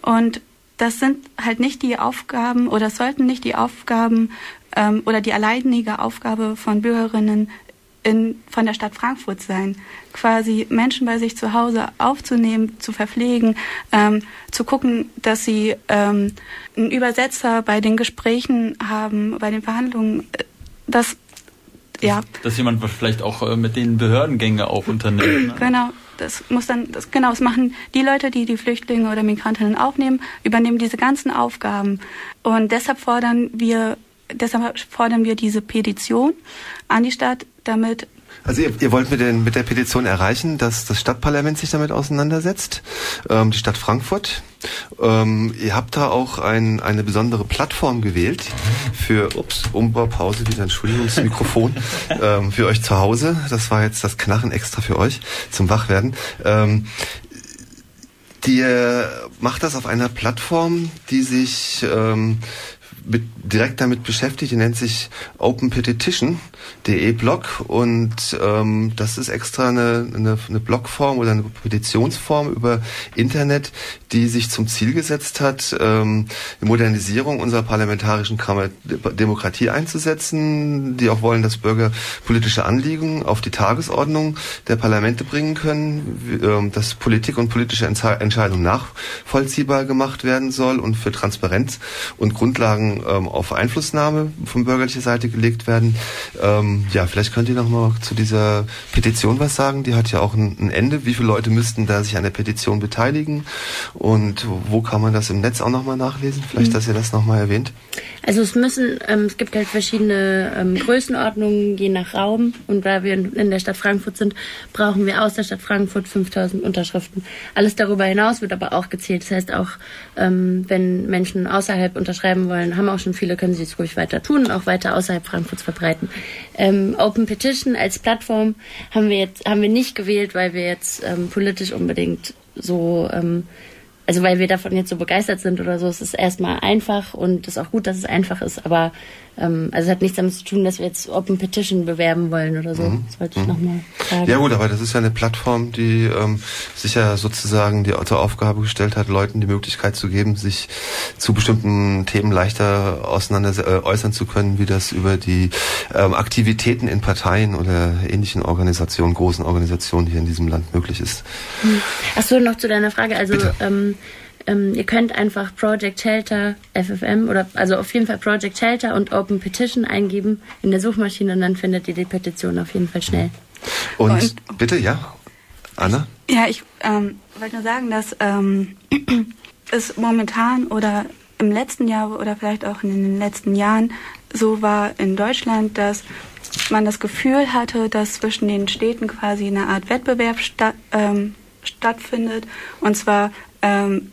Und das sind halt nicht die Aufgaben oder sollten nicht die Aufgaben ähm, oder die alleinige Aufgabe von Bürgerinnen in, von der Stadt Frankfurt sein. Quasi Menschen bei sich zu Hause aufzunehmen, zu verpflegen, ähm, zu gucken, dass sie ähm, einen Übersetzer bei den Gesprächen haben, bei den Verhandlungen. Das, ja. Dass jemand vielleicht auch äh, mit den Behördengänge auch unternimmt. Ne? Genau das muss dann, das, genau, das machen die Leute, die die Flüchtlinge oder Migrantinnen aufnehmen, übernehmen diese ganzen Aufgaben. Und deshalb fordern wir, deshalb fordern wir diese Petition an die Stadt, damit also ihr, ihr wollt mit, den, mit der Petition erreichen, dass das Stadtparlament sich damit auseinandersetzt, ähm, die Stadt Frankfurt. Ähm, ihr habt da auch ein, eine besondere Plattform gewählt für, ups, Umbaupause, wieder Entschuldigung, das Mikrofon, ähm, für euch zu Hause. Das war jetzt das Knarren extra für euch zum Wachwerden. Ähm, die macht das auf einer Plattform, die sich ähm, mit, direkt damit beschäftigt. Die nennt sich openpetition.de Blog und ähm, das ist extra eine, eine, eine Blogform oder eine Petitionsform über Internet, die sich zum Ziel gesetzt hat, ähm, die Modernisierung unserer parlamentarischen Kammer Demokratie einzusetzen, die auch wollen, dass Bürger politische Anliegen auf die Tagesordnung der Parlamente bringen können, ähm, dass Politik und politische Entscheidungen nachvollziehbar gemacht werden soll und für Transparenz und Grundlagen ähm, auf Einflussnahme von bürgerlicher Seite gelegt werden. Ähm, ja, vielleicht könnt ihr noch mal zu dieser Petition was sagen. Die hat ja auch ein, ein Ende. Wie viele Leute müssten da sich an der Petition beteiligen? Und wo kann man das im Netz auch noch mal nachlesen? Vielleicht, mhm. dass ihr das noch mal erwähnt. Also es müssen, ähm, es gibt halt verschiedene ähm, Größenordnungen je nach Raum. Und weil wir in, der Stadt Frankfurt sind, brauchen wir aus der Stadt Frankfurt 5000 Unterschriften. Alles darüber hinaus wird aber auch gezählt. Das heißt auch, ähm, wenn Menschen außerhalb unterschreiben wollen, haben auch schon viele, können sie es ruhig weiter tun und auch weiter außerhalb Frankfurts verbreiten. Ähm, Open Petition als Plattform haben wir jetzt haben wir nicht gewählt, weil wir jetzt ähm, politisch unbedingt so ähm, also weil wir davon jetzt so begeistert sind oder so, es ist erstmal einfach und es ist auch gut, dass es einfach ist, aber ähm, also es hat nichts damit zu tun, dass wir jetzt Open Petition bewerben wollen oder so. Mhm. Das wollte ich mhm. nochmal sagen. Ja gut, aber das ist ja eine Plattform, die ähm, sich ja sozusagen die zur Aufgabe gestellt hat, Leuten die Möglichkeit zu geben, sich zu bestimmten Themen leichter auseinander äh, äußern zu können, wie das über die ähm, Aktivitäten in Parteien oder ähnlichen Organisationen, großen Organisationen hier in diesem Land möglich ist. Mhm. Achso, noch zu deiner Frage. Also ähm, ähm, ihr könnt einfach Project Shelter FFM oder also auf jeden Fall Project Shelter und Open Petition eingeben in der Suchmaschine und dann findet ihr die Petition auf jeden Fall schnell. Und, und bitte, ja, Anna? Ja, ich ähm, wollte nur sagen, dass ähm, es momentan oder im letzten Jahr oder vielleicht auch in den letzten Jahren so war in Deutschland, dass man das Gefühl hatte, dass zwischen den Städten quasi eine Art Wettbewerb statt, ähm, stattfindet. Und zwar ähm,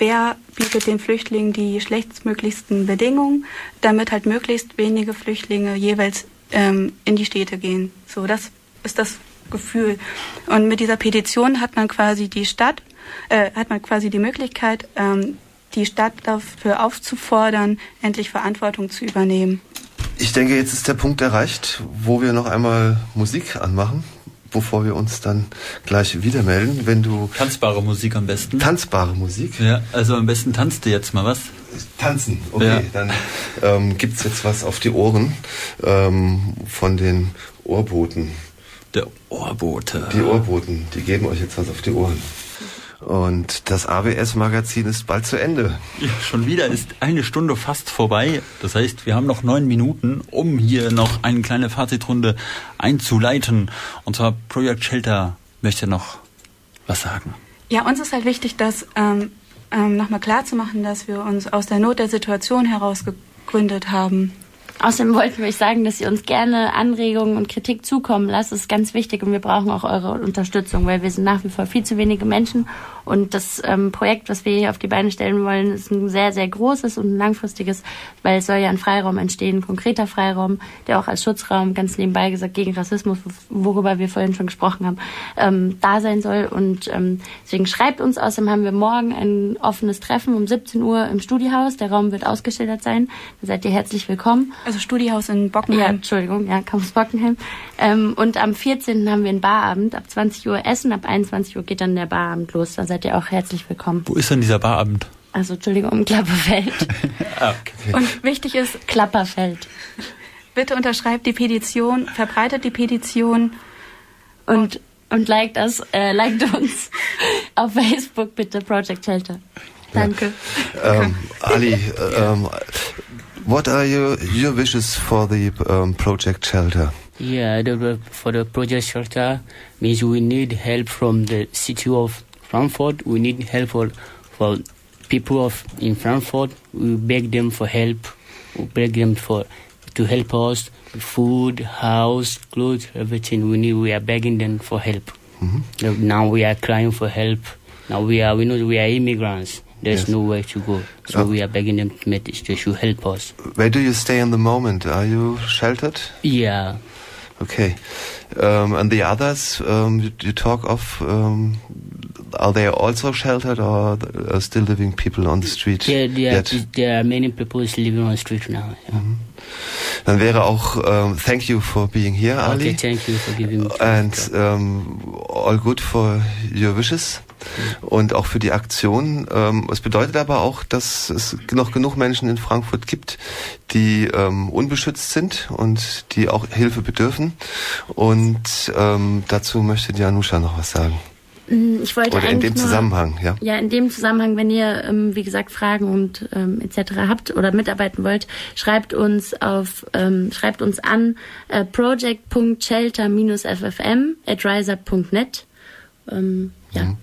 wer bietet den Flüchtlingen die schlechtstmöglichsten Bedingungen, damit halt möglichst wenige Flüchtlinge jeweils ähm, in die Städte gehen. So, das ist das Gefühl. Und mit dieser Petition hat man quasi die Stadt, äh, hat man quasi die Möglichkeit, ähm, die Stadt dafür aufzufordern, endlich Verantwortung zu übernehmen. Ich denke, jetzt ist der Punkt erreicht, wo wir noch einmal Musik anmachen bevor wir uns dann gleich wieder melden. Wenn du tanzbare Musik am besten. Tanzbare Musik. Ja, also am besten tanzt du jetzt mal was. Tanzen, okay. Ja. Dann ähm, gibt's jetzt was auf die Ohren ähm, von den Ohrboten. Der Ohrbote. Die Ohrboten, die geben euch jetzt was auf die Ohren. Und das ABS-Magazin ist bald zu Ende. Ja, schon wieder ist eine Stunde fast vorbei. Das heißt, wir haben noch neun Minuten, um hier noch eine kleine Fazitrunde einzuleiten. Und zwar Project Shelter möchte noch was sagen. Ja, uns ist halt wichtig, das ähm, ähm, nochmal klar zu machen, dass wir uns aus der Not der Situation heraus gegründet haben. Außerdem wollten wir euch sagen, dass ihr uns gerne Anregungen und Kritik zukommen lasst. Das ist ganz wichtig und wir brauchen auch eure Unterstützung, weil wir sind nach wie vor viel zu wenige Menschen und das ähm, Projekt, was wir hier auf die Beine stellen wollen, ist ein sehr, sehr großes und ein langfristiges, weil es soll ja ein Freiraum entstehen, ein konkreter Freiraum, der auch als Schutzraum, ganz nebenbei gesagt, gegen Rassismus, worüber wir vorhin schon gesprochen haben, ähm, da sein soll. Und ähm, deswegen schreibt uns. Außerdem haben wir morgen ein offenes Treffen um 17 Uhr im Studiehaus. Der Raum wird ausgeschildert sein. Da seid ihr herzlich willkommen. Also Studiehaus in Bockenheim. Ja, Entschuldigung, ja, Campus Bockenheim. Ähm, und am 14. haben wir einen Barabend. Ab 20 Uhr Essen, ab 21 Uhr geht dann der Barabend los. Da seid ihr auch herzlich willkommen. Wo ist denn dieser Barabend? Also, Entschuldigung, Klapperfeld. ah, okay. Und wichtig ist... Klapperfeld. Bitte unterschreibt die Petition, verbreitet die Petition. Und, und liked, das, äh, liked uns auf Facebook bitte, Project Shelter. Danke. Ja. Um, Ali, um, What are your, your wishes for the um, project shelter? Yeah, the, for the project shelter means we need help from the city of Frankfurt. We need help for, for people of in Frankfurt. We beg them for help. We beg them for to help us food, house, clothes, everything we need. We are begging them for help. Mm-hmm. Now we are crying for help. Now we are we know we are immigrants. There's yes. nowhere to go. So oh. we are begging them to, make, to help us. Where do you stay in the moment? Are you sheltered? Yeah. Okay. Um, and the others um, you, you, talk of, um, are they also sheltered or are still living people on the street? Yeah, there, there are many people living on the street now. Yeah. Mm -hmm. Dann wäre auch um, thank you for being here, Ali. Okay, thank you for giving me. And um, all good for your wishes und auch für die Aktion. Ähm, es bedeutet aber auch, dass es noch genug Menschen in Frankfurt gibt, die ähm, unbeschützt sind und die auch Hilfe bedürfen. Und ähm, dazu möchte Januscha noch was sagen. Mm, ich wollte Oder in dem nur, Zusammenhang, ja. Ja, in dem Zusammenhang, wenn ihr, ähm, wie gesagt, Fragen und ähm, etc. habt oder mitarbeiten wollt, schreibt uns auf, ähm, schreibt uns an äh, project.shelter-ffm at riser.net. Ähm, ja. Mhm.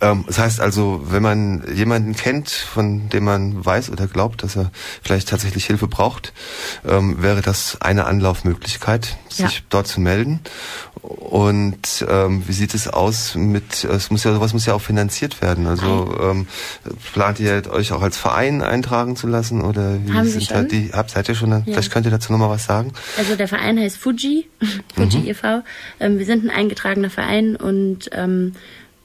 Ähm, das heißt also, wenn man jemanden kennt, von dem man weiß oder glaubt, dass er vielleicht tatsächlich Hilfe braucht, ähm, wäre das eine Anlaufmöglichkeit, sich ja. dort zu melden. Und ähm, wie sieht es aus mit, es muss ja, sowas muss ja auch finanziert werden. Also ähm, plant ihr euch auch als Verein eintragen zu lassen oder wie Haben sind Sie schon? da die, habt, seid ihr schon, ja. vielleicht könnt ihr dazu nochmal was sagen? Also der Verein heißt Fuji, Fuji mhm. e.V. Ähm, wir sind ein eingetragener Verein und ähm,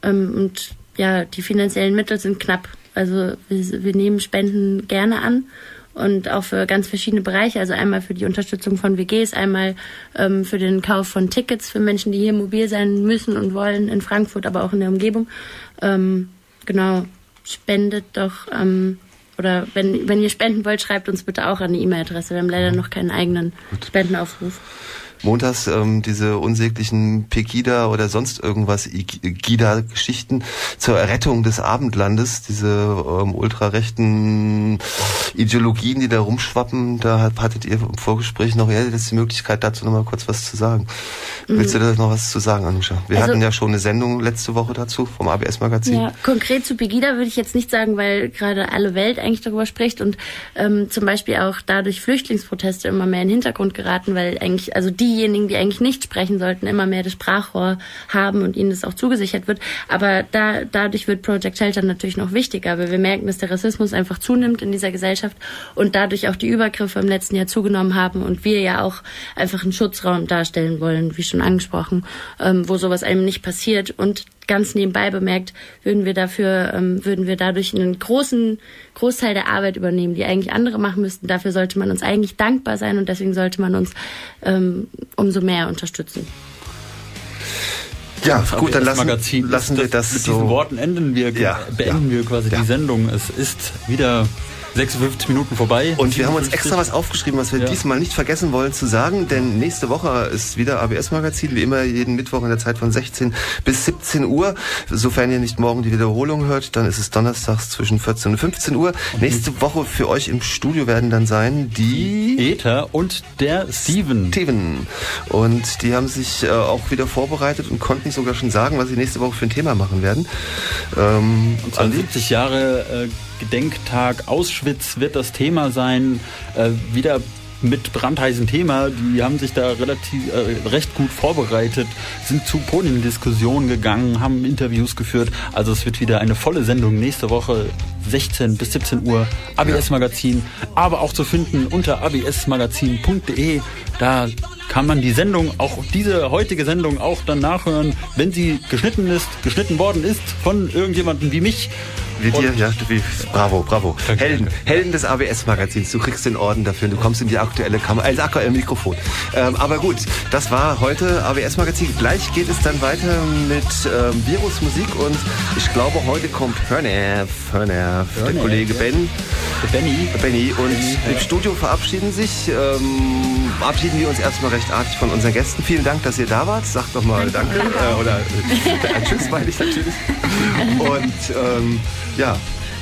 ähm, und ja, die finanziellen Mittel sind knapp. Also wir, wir nehmen Spenden gerne an und auch für ganz verschiedene Bereiche. Also einmal für die Unterstützung von WGs, einmal ähm, für den Kauf von Tickets für Menschen, die hier mobil sein müssen und wollen in Frankfurt, aber auch in der Umgebung. Ähm, genau, spendet doch. Ähm, oder wenn, wenn ihr spenden wollt, schreibt uns bitte auch an die E-Mail-Adresse. Wir haben leider noch keinen eigenen Spendenaufruf montags ähm, diese unsäglichen Pegida oder sonst irgendwas Gida-Geschichten zur Errettung des Abendlandes, diese ähm, ultrarechten Ideologien, die da rumschwappen, da hattet ihr im Vorgespräch noch ja, das die Möglichkeit, dazu noch mal kurz was zu sagen. Mhm. Willst du da noch was zu sagen, Anusha? Wir also, hatten ja schon eine Sendung letzte Woche dazu vom ABS-Magazin. Ja, konkret zu Pegida würde ich jetzt nicht sagen, weil gerade alle Welt eigentlich darüber spricht und ähm, zum Beispiel auch dadurch Flüchtlingsproteste immer mehr in den Hintergrund geraten, weil eigentlich, also die diejenigen, die eigentlich nicht sprechen sollten, immer mehr das Sprachrohr haben und ihnen das auch zugesichert wird. Aber da, dadurch wird Project Shelter natürlich noch wichtiger, weil wir merken, dass der Rassismus einfach zunimmt in dieser Gesellschaft und dadurch auch die Übergriffe im letzten Jahr zugenommen haben und wir ja auch einfach einen Schutzraum darstellen wollen, wie schon angesprochen, ähm, wo sowas einem nicht passiert und ganz nebenbei bemerkt, würden wir dafür, ähm, würden wir dadurch einen großen Großteil der Arbeit übernehmen, die eigentlich andere machen müssten. Dafür sollte man uns eigentlich dankbar sein und deswegen sollte man uns ähm, umso mehr unterstützen. Ja, gut, dann lassen, lassen wir das Mit so. diesen Worten enden wir, ja, beenden ja, wir quasi ja. die Sendung. Es ist wieder 56 Minuten vorbei. Und wir haben uns extra was aufgeschrieben, was wir ja. diesmal nicht vergessen wollen zu sagen, denn nächste Woche ist wieder ABS-Magazin, wie immer jeden Mittwoch in der Zeit von 16 bis 17 Uhr. Sofern ihr nicht morgen die Wiederholung hört, dann ist es donnerstags zwischen 14 und 15 Uhr. Und nächste Woche für euch im Studio werden dann sein die Ether und der Steven. Steven. Und die haben sich äh, auch wieder vorbereitet und konnten sogar schon sagen, was sie nächste Woche für ein Thema machen werden. Ähm, und 70 Jahre äh, Gedenktag Auschwitz wird das Thema sein. Äh, wieder mit brandheißem Thema. Die haben sich da relativ äh, recht gut vorbereitet, sind zu Podiumdiskussionen gegangen, haben Interviews geführt. Also es wird wieder eine volle Sendung nächste Woche 16 bis 17 Uhr ABS Magazin, aber auch zu finden unter absmagazin.de. Da kann man die Sendung, auch diese heutige Sendung auch dann nachhören, wenn sie geschnitten ist, geschnitten worden ist von irgendjemandem wie mich. Wie dir, ja, wie, bravo, bravo. Danke, Helden, danke. Helden des ABS-Magazins. Du kriegst den Orden dafür. Du kommst in die aktuelle Kamera, als aktuelle Mikrofon. Ähm, aber gut, das war heute ABS-Magazin. Gleich geht es dann weiter mit ähm, Virusmusik und ich glaube, heute kommt Hörner, Hörner, der Kollege Ben. Benny. Benny. Und Benny, im ja. Studio verabschieden sich, ähm, verabschieden wir uns erstmal recht artig von unseren Gästen. Vielen Dank, dass ihr da wart. Sagt doch mal Danke. Äh, oder äh, Tschüss, meine ich natürlich. Und ähm, ja,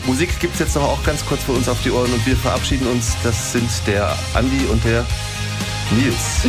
Musik gibt es jetzt noch auch ganz kurz für uns auf die Ohren und wir verabschieden uns. Das sind der Andi und der Nils.